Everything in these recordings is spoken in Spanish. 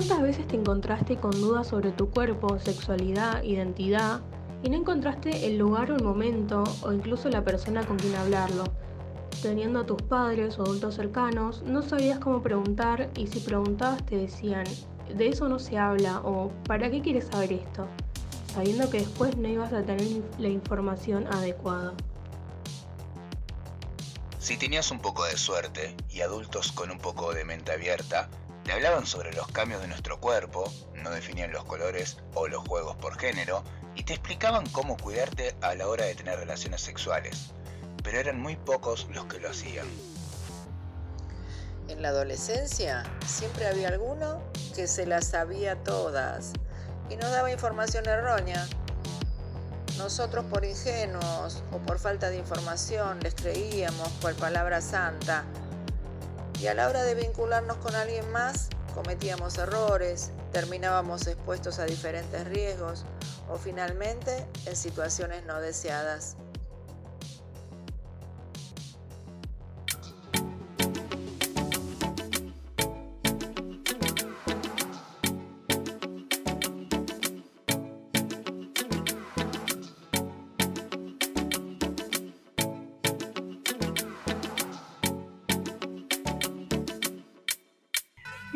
¿Cuántas veces te encontraste con dudas sobre tu cuerpo, sexualidad, identidad y no encontraste el lugar o el momento o incluso la persona con quien hablarlo? Teniendo a tus padres o adultos cercanos, no sabías cómo preguntar y si preguntabas te decían, de eso no se habla o ¿para qué quieres saber esto? Sabiendo que después no ibas a tener la información adecuada. Si tenías un poco de suerte y adultos con un poco de mente abierta, te hablaban sobre los cambios de nuestro cuerpo, no definían los colores o los juegos por género, y te explicaban cómo cuidarte a la hora de tener relaciones sexuales pero eran muy pocos los que lo hacían. En la adolescencia siempre había alguno que se las sabía todas y nos daba información errónea. Nosotros por ingenuos o por falta de información les creíamos cual palabra santa y a la hora de vincularnos con alguien más cometíamos errores, terminábamos expuestos a diferentes riesgos o finalmente en situaciones no deseadas.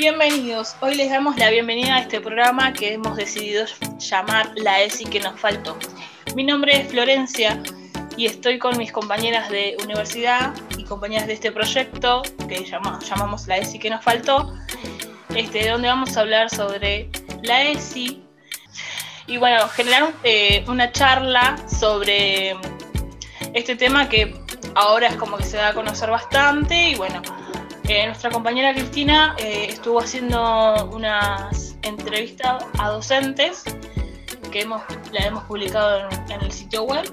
Bienvenidos, hoy les damos la bienvenida a este programa que hemos decidido llamar La ESI que nos faltó. Mi nombre es Florencia y estoy con mis compañeras de universidad y compañeras de este proyecto que llamamos La ESI que nos faltó, este, donde vamos a hablar sobre la ESI y bueno, generar eh, una charla sobre este tema que ahora es como que se da a conocer bastante y bueno, eh, nuestra compañera Cristina eh, estuvo haciendo unas entrevistas a docentes que hemos, la hemos publicado en, el sitio web.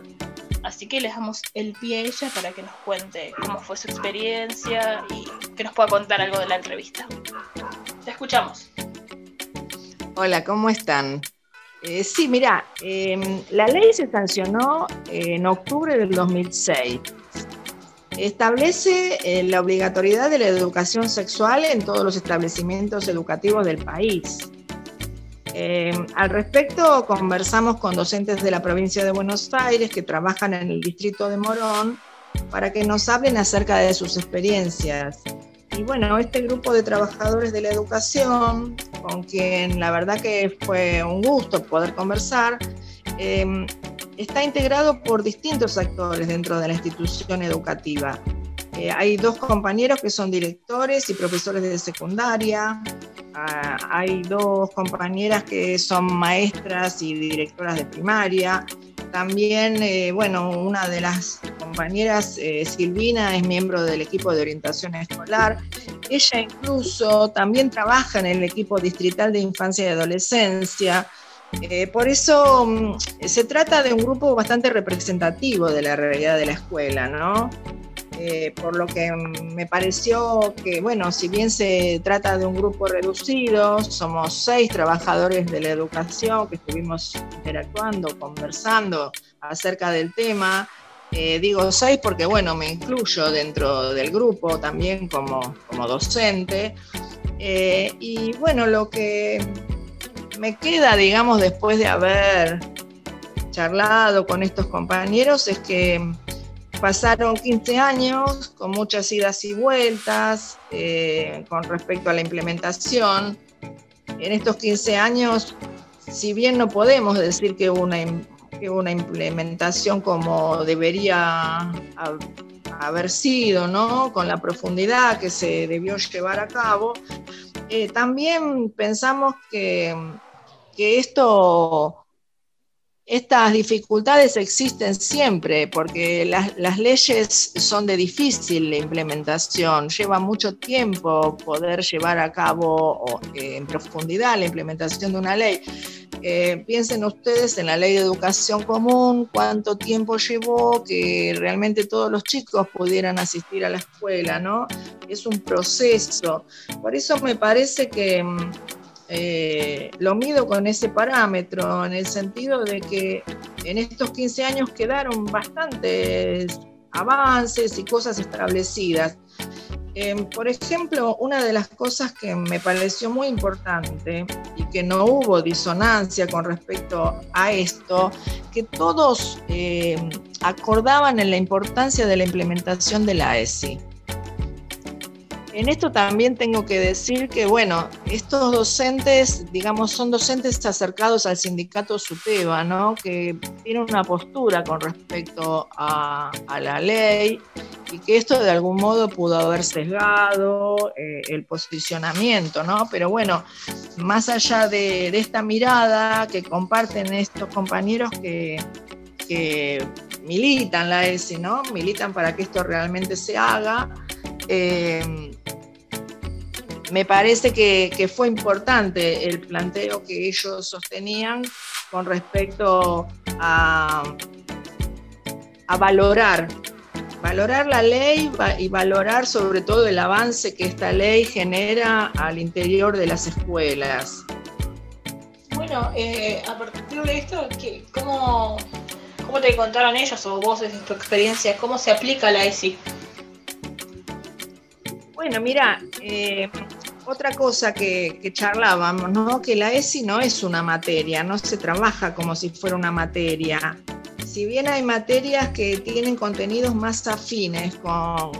Así que les damos el pie a ella para que nos cuente cómo fue su experiencia y que nos pueda contar algo de la entrevista. Te escuchamos. Hola, ¿cómo están? Eh, sí, mira, em, la ley se sancionó en octubre del 2006 Establece eh, la obligatoriedad de la educación sexual en todos los establecimientos educativos del país. Eh, al respecto, conversamos con docentes de la provincia de Buenos Aires que trabajan en el distrito de Morón para que nos hablen acerca de sus experiencias. Y bueno, este grupo de trabajadores de la educación, con quien la verdad que fue un gusto poder conversar, eh, está integrado por distintos actores dentro de la institución educativa. Eh, hay dos compañeros que son directores y profesores de secundaria. Ah, hay dos compañeras que son maestras y directoras de primaria. También, eh, bueno, una de las compañeras, eh, Silvina, es miembro del equipo de orientación escolar. Ella incluso también trabaja en el equipo distrital de infancia y adolescencia. Eh, por eso mm, se trata de un grupo bastante representativo de la realidad de la escuela, ¿no? Eh, por lo que mm, me pareció que, bueno, si bien se trata de un grupo reducido, somos seis trabajadores de la educación que estuvimos interactuando, conversando acerca del tema. Eh, digo seis porque, bueno, me incluyo dentro del grupo también como, como docente. y bueno, lo que me queda, digamos, después de haber charlado con estos compañeros, es que pasaron 15 años con muchas idas y vueltas eh, con respecto a la implementación. En estos 15 años, si bien no podemos decir que una, una implementación como debería haber sido, ¿no? con la profundidad que se debió llevar a cabo, eh, también pensamos que que esto, estas dificultades existen siempre, porque las, leyes son de difícil implementación, lleva mucho tiempo poder llevar a cabo eh, en profundidad la implementación de una ley. Eh, piensen ustedes en la ley de educación común, cuánto tiempo llevó que realmente todos los chicos pudieran asistir a la escuela, ¿no? Es un proceso. Por eso me parece que mm, eh, lo mido con ese parámetro, en el sentido de que en estos 15 años quedaron bastantes avances y cosas establecidas. Em, por ejemplo, una de las cosas que me pareció muy importante y que no hubo disonancia con respecto a esto, que todos em, acordaban en la importancia de la implementación de la ESI. En esto también tengo que decir que, bueno, estos docentes, digamos, son docentes acercados al sindicato SUTEBA, ¿no? Que tienen una postura con respecto a, la ley y que esto de algún modo pudo haber sesgado eh, el posicionamiento, ¿no? Pero bueno, más allá de, esta mirada que comparten estos compañeros que, que militan la ESI, ¿no? Militan para que esto realmente se haga. Eh, me parece que, fue importante el planteo que ellos sostenían con respecto a, valorar, valorar la ley y valorar sobre todo el avance que esta ley genera al interior de las escuelas. Bueno, eh, a partir de esto, ¿cómo, ¿cómo te contaron ellos o vos desde tu experiencia, cómo se aplica la ESI? Bueno, mira, eh, otra cosa que, charlábamos, ¿no? que la ESI no es una materia, no se trabaja como si fuera una materia. Si bien hay materias que tienen contenidos más afines con,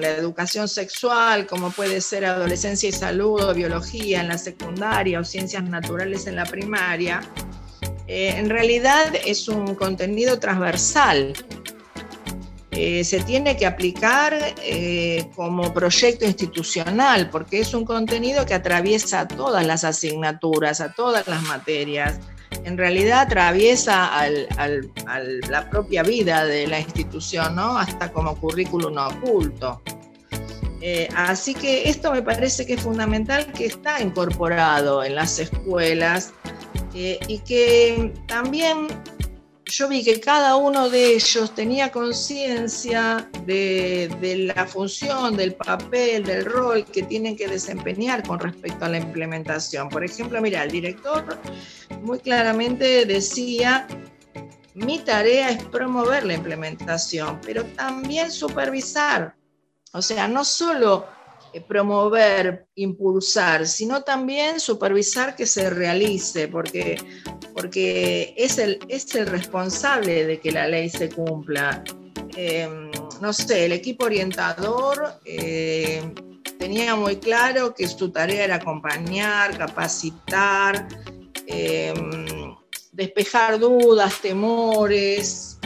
la educación sexual, como puede ser adolescencia y salud o biología en la secundaria o ciencias naturales en la primaria, eh, en realidad es un contenido transversal eh, se tiene que aplicar eh, como proyecto institucional, porque es un contenido que atraviesa todas las asignaturas, a todas las materias. En realidad atraviesa la propia vida de la institución, ¿no? hasta como currículum oculto. Eh, así que esto me parece que es fundamental que está incorporado en las escuelas y que también yo vi que cada uno de ellos tenía conciencia de, la función, del papel, del rol que tienen que desempeñar con respecto a la implementación. Por ejemplo, mira, el director muy claramente decía, mi tarea es promover la implementación, pero también supervisar. O sea, no solo promover, impulsar, sino también supervisar que se realice, porque, porque es, el, es el responsable de que la ley se cumpla. Em, no sé, el equipo orientador eh, tenía muy claro que su tarea era acompañar, capacitar, em, despejar dudas, temores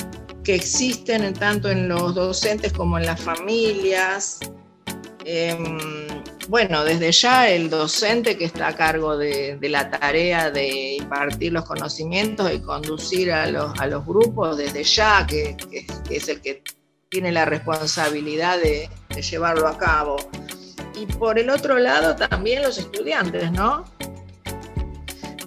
que existen tanto en los docentes como en las familias. Em, bueno, desde ya el docente que está a cargo de, la tarea de impartir los conocimientos y conducir a los, grupos, desde ya, que, es el que tiene la responsabilidad de, de llevarlo a cabo. Y por el otro lado también los estudiantes, ¿no?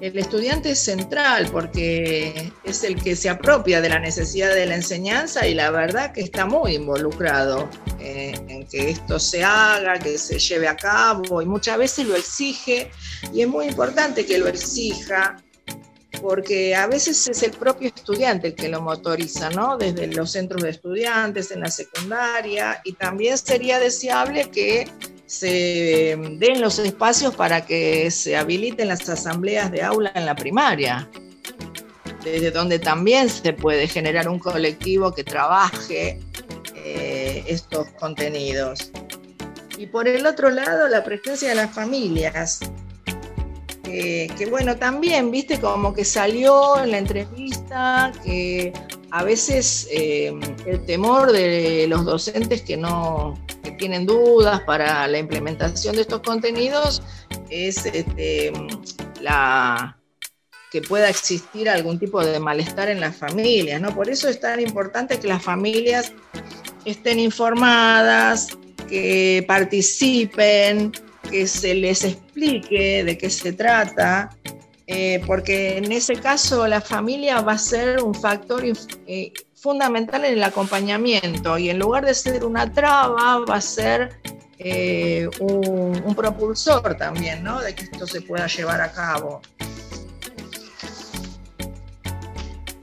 El estudiante es central porque es el que se apropia de la necesidad de la enseñanza y la verdad que está muy involucrado en que esto se haga, que se lleve a cabo y muchas veces lo exige y es muy importante que lo exija porque a veces es el propio estudiante el que lo motoriza, ¿no? Desde los centros de estudiantes, en la secundaria, y también sería deseable que se den los espacios para que se habiliten las asambleas de aula en la primaria, desde donde también se puede generar un colectivo que trabaje eh, estos contenidos. Y por el otro lado, la presencia de las familias, que bueno, también, viste, como que salió en la entrevista que a veces eh, el temor de los docentes que no tienen dudas para la implementación de estos contenidos es este, la que pueda existir algún tipo de malestar en las familias, ¿no? Por eso es tan importante que las familias estén informadas, que participen, que se les explique de qué se trata eh, porque en ese caso la familia va a ser un factor eh, fundamental en el acompañamiento y en lugar de ser una traba va a ser eh, un, propulsor también, ¿no? De que esto se pueda llevar a cabo.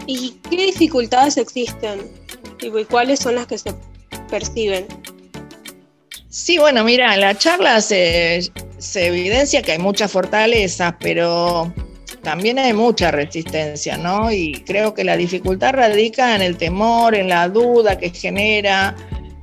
¿Y qué dificultades existen? ¿Y cuáles son las que se perciben? Sí, bueno, mira, en la charla se, se evidencia que hay muchas fortalezas, pero también hay mucha resistencia, ¿no? Y creo que la dificultad radica en el temor, en la duda que genera,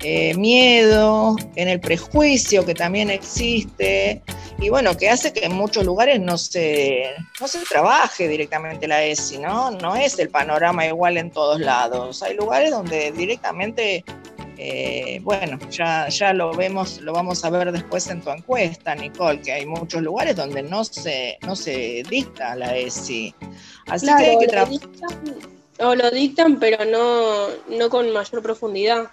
eh, miedo, en el prejuicio que también existe, y bueno, que hace que en muchos lugares no se, no se trabaje directamente la ESI, ¿no? No es el panorama igual en todos lados. Hay lugares donde directamente eh, bueno, ya, ya lo vemos, lo vamos a ver después en tu encuesta, Nicole, que hay muchos lugares donde no se, no se dicta la ESI. Así que hay que trabajar. O lo dictan, pero no, no con mayor profundidad.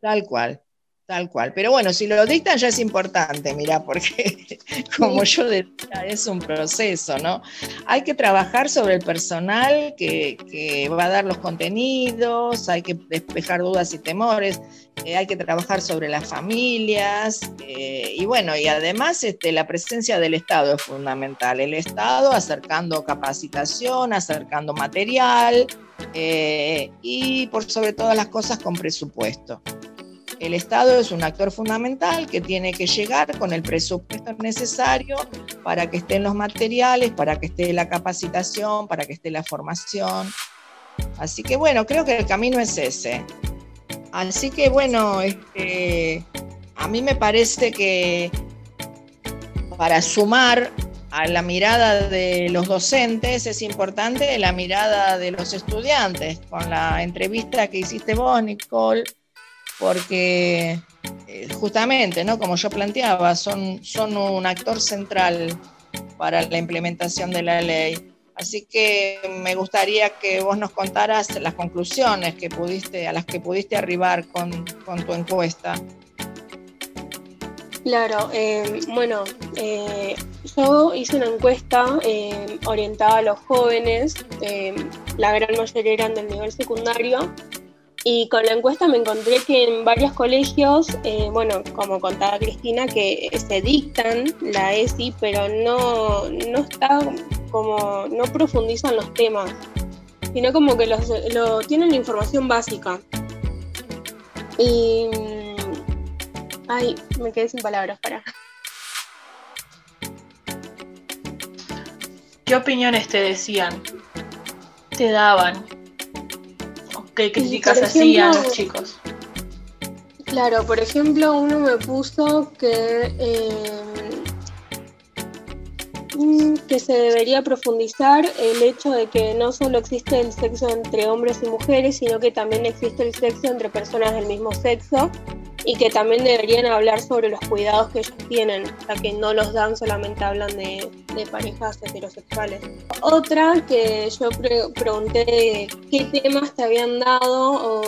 Tal cual. Tal cual. Pero bueno, si lo dictan ya es importante, mira, porque como yo decía, es un proceso, ¿no? Hay que trabajar sobre el personal que, va a dar los contenidos, hay que despejar dudas y temores, eh, hay que trabajar sobre las familias, eh, y bueno, y además este, la presencia del Estado es fundamental. El Estado acercando capacitación, acercando material, eh, y por sobre todas las cosas con presupuesto. El Estado es un actor fundamental que tiene que llegar con el presupuesto necesario para que estén los materiales, para que esté la capacitación, para que esté la formación. Así que bueno, creo que el camino es ese. Así que bueno, este, a mí me parece que para sumar a la mirada de los docentes es importante la mirada de los estudiantes. Con la entrevista que hiciste vos, Nicole, porque eh, justamente, ¿no? como yo planteaba, son, son un actor central para la implementación de la ley. Así que me gustaría que vos nos contaras las conclusiones que pudiste, a las que pudiste arribar con, tu encuesta. Claro, eh, bueno, eh, yo hice una encuesta orientada a los jóvenes, la gran mayoría eran del nivel secundario, y con la encuesta me encontré que en varios colegios, eh, bueno, como contaba Cristina, que se dictan la ESI, pero no, no está como, no profundizan los temas, sino como que los, lo, tienen la información básica. Y. Ay, me quedé sin palabras para. ¿Qué opiniones te decían? Te daban qué críticas hacían los chicos. Claro, por ejemplo, uno me puso que, eh, mm, que se debería profundizar el hecho de que no solo existe el sexo entre hombres y mujeres, sino que también existe el sexo entre personas del mismo sexo y que también deberían hablar sobre los cuidados que ellos tienen, sea, que no los dan, solamente hablan de, parejas heterosexuales. Otra que yo pregunté qué temas te habían dado o,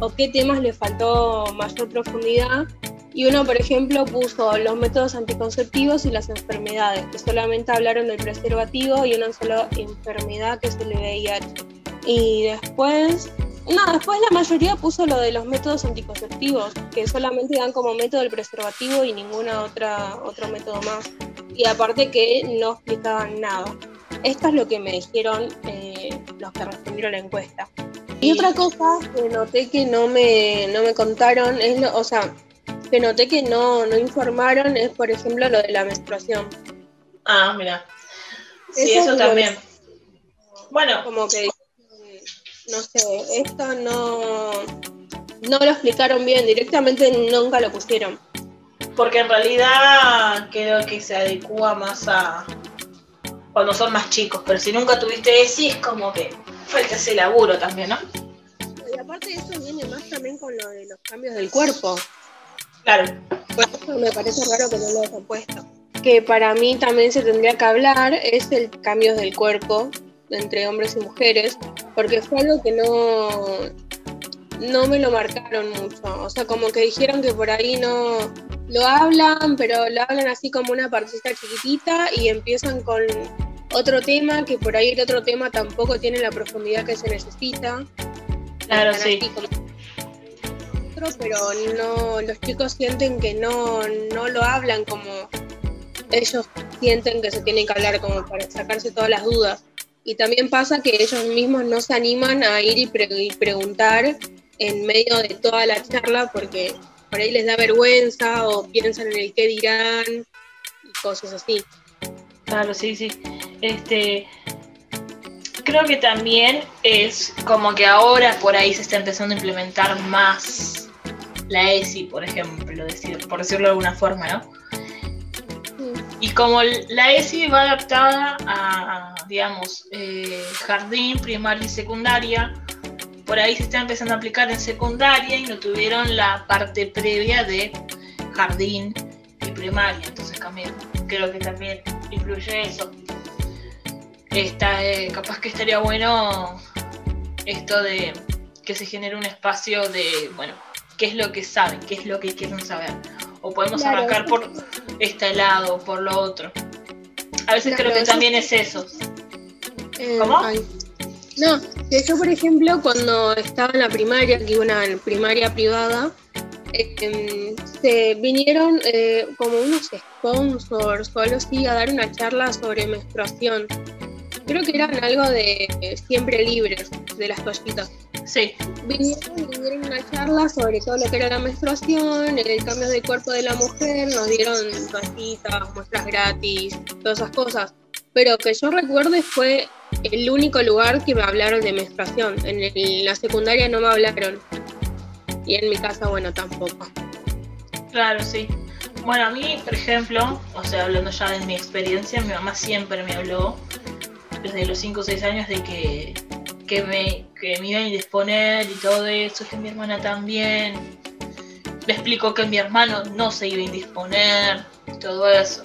o qué temas le faltó mayor profundidad. Y uno, por ejemplo, puso los métodos anticonceptivos y las enfermedades, que solamente hablaron del preservativo y una sola enfermedad que es el VIH. Y después no, después la mayoría puso lo de los métodos anticonceptivos, que solamente dan como método el preservativo y ninguna otra otro método más. Y aparte que no explicaban nada. Esto es lo que me dijeron eh, los que respondieron la encuesta. Y otra cosa que noté que no me, no me contaron, es o sea, que noté que no, no informaron, es por ejemplo lo de la menstruación. Ah, mira. Sí, eso, también. Bueno, como que no sé, esto no, no lo explicaron bien, directamente nunca lo pusieron. Porque en realidad creo que se adecua más a cuando son más chicos, pero si nunca tuviste ese es como que falta ese laburo también, ¿no? Y aparte eso viene más también con lo de los cambios del cuerpo. Claro. Por eso me parece raro que no lo hayan puesto. Que para mí también se tendría que hablar es el cambio del cuerpo entre hombres y mujeres, porque fue algo que no, no me lo marcaron mucho. O sea, como que dijeron que por ahí no lo hablan, pero lo hablan así como una partecita chiquitita y empiezan con otro tema, que por ahí el otro tema tampoco tiene la profundidad que se necesita. Claro, sí. pero no, los chicos sienten que no, no lo hablan como ellos sienten que se tienen que hablar como para sacarse todas las dudas. Y también pasa que ellos mismos no se animan a ir y, preguntar en medio de toda la charla porque por ahí les da vergüenza o piensan en el qué dirán y cosas así. Claro, sí, sí. Este, creo que también es como que ahora por ahí se está empezando a implementar más la ESI, por ejemplo, por decirlo de alguna forma, ¿no? Y como la ESI va adaptada a, digamos, eh, jardín, primaria y secundaria, por ahí se está empezando a aplicar en secundaria y no tuvieron la parte previa de jardín y primaria, entonces también creo que también influye eso. Está, eh, capaz que estaría bueno esto de que se genere un espacio de, bueno, qué es lo que saben, qué es lo que quieren saber. O podemos arrancar por este lado, por lo otro. A veces creo que también es eso. Eh, ¿Cómo? No, que yo por ejemplo cuando estaba en la primaria, que una primaria privada, em, se vinieron eh, como unos sponsors o algo así a dar una charla sobre menstruación. Creo que eran algo de siempre libres, de las toallitas. Sí. Vinieron y dieron una charla sobre todo lo que era la menstruación, el cambio de cuerpo de la mujer, nos dieron toallitas, muestras gratis, todas esas cosas. Pero que yo recuerde fue el único lugar que me hablaron de menstruación. En, la secundaria no me hablaron. Y en mi casa, bueno, tampoco. Claro, sí. Bueno, a mí, por ejemplo, o sea, hablando ya de mi experiencia, mi mamá siempre me habló, desde los 5 o 6 años, de que que me, que me iba a indisponer y todo eso, que mi hermana también. Le explicó que mi hermano no se iba a indisponer y todo eso.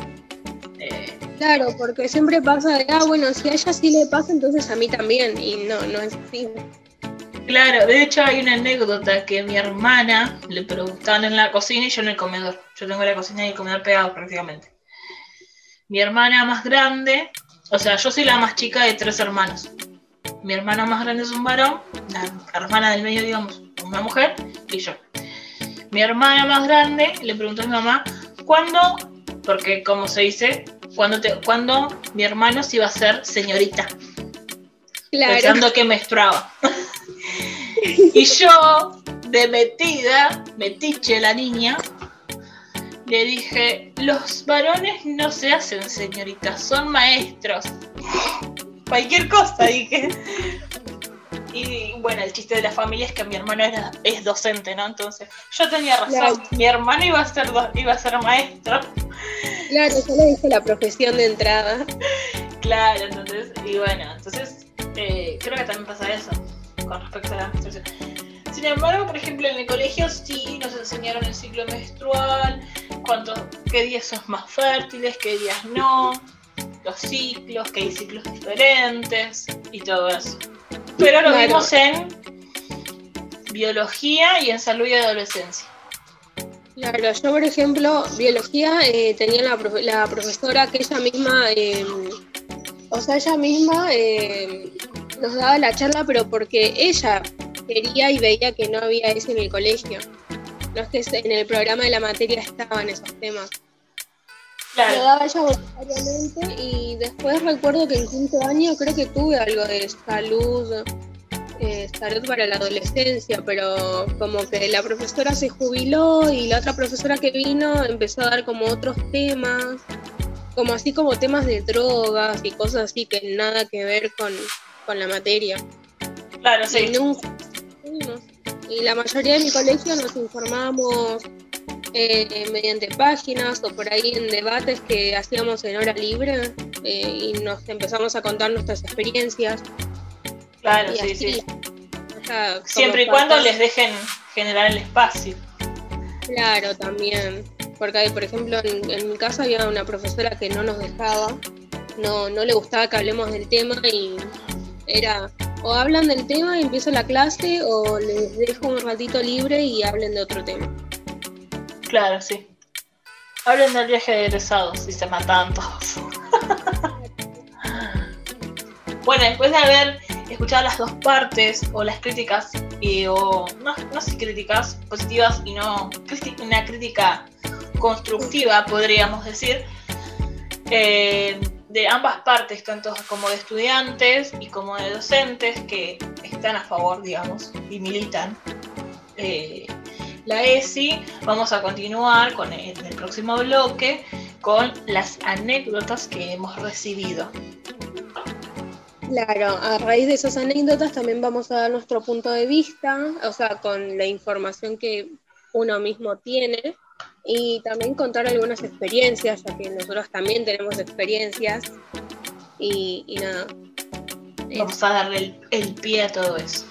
Eh, claro, porque siempre pasa de, ah, bueno, si a ella sí le pasa, entonces a mí también. Y no, no es así. Claro, de hecho hay una anécdota que mi hermana le preguntaban en la cocina y yo en el comedor. Yo tengo la cocina y el comedor pegados prácticamente. Mi hermana más grande, o sea, yo soy la más chica de tres hermanos mi hermana más grande es un varón, la hermana del medio, digamos, una mujer, y yo. Mi hermana más grande le preguntó a mi mamá, ¿cuándo? Porque como se dice, ¿cuándo, te, mi hermano se iba a ser señorita? Claro. Pensando que menstruaba. y yo, de metida, metiche la niña, le dije, los varones no se hacen señoritas, son maestros cualquier cosa, dije. Y bueno, el chiste de la familia es que mi hermano era, es docente, ¿no? Entonces, yo tenía razón, mi hermano iba a ser iba a ser maestro. Claro, yo le dije la profesión de entrada. Claro, entonces, y bueno, entonces eh, creo que también pasa eso con respecto a la menstruación. Sin embargo, por ejemplo, en el colegio sí nos enseñaron el ciclo menstrual, cuánto, qué días son más fértiles, qué días no los ciclos, que hay ciclos diferentes y todo eso. Pero lo vimos en biología y en salud y adolescencia. Claro, yo por ejemplo, biología eh, tenía la, la, profesora que ella misma, em, o sea, ella misma em, nos daba la charla, pero porque ella quería y veía que no había eso en el colegio. No es que en el programa de la materia estaban esos temas. Lo daba ella voluntariamente y después recuerdo que en quinto año creo que tuve algo de salud, eh, salud para la adolescencia, pero como que la profesora se jubiló y la otra profesora que vino empezó a dar como otros temas, como así como temas de drogas y cosas así que nada que ver con, con la materia. Claro, sí. y la mayoría de mi colegio nos informábamos eh, mediante páginas o por ahí en debates que hacíamos en hora libre eh, y nos empezamos a contar nuestras experiencias. Claro, sí, sí. Siempre y cuando les dejen generar el espacio. Claro, también. Porque, por ejemplo, en, mi casa había una profesora que no nos dejaba, no, no le gustaba que hablemos del tema y era o hablan del tema y empiezo la clase o les dejo un ratito libre y hablen de otro tema. Claro, sí. Hablen del viaje de egresados y se matan todos. bueno, después de haber escuchado las dos partes o las críticas, y, o no, no sé críticas positivas y no una crítica constructiva, podríamos decir, eh, de ambas partes, tanto como de estudiantes y como de docentes que están a favor, digamos, y militan. Eh, la ESI, vamos a continuar con el, el próximo bloque con las anécdotas que hemos recibido. Claro, a raíz de esas anécdotas también vamos a dar nuestro punto de vista, o sea, con la información que uno mismo tiene y también contar algunas experiencias, ya que nosotros también tenemos experiencias y, nada. Vamos a darle el, pie a todo eso.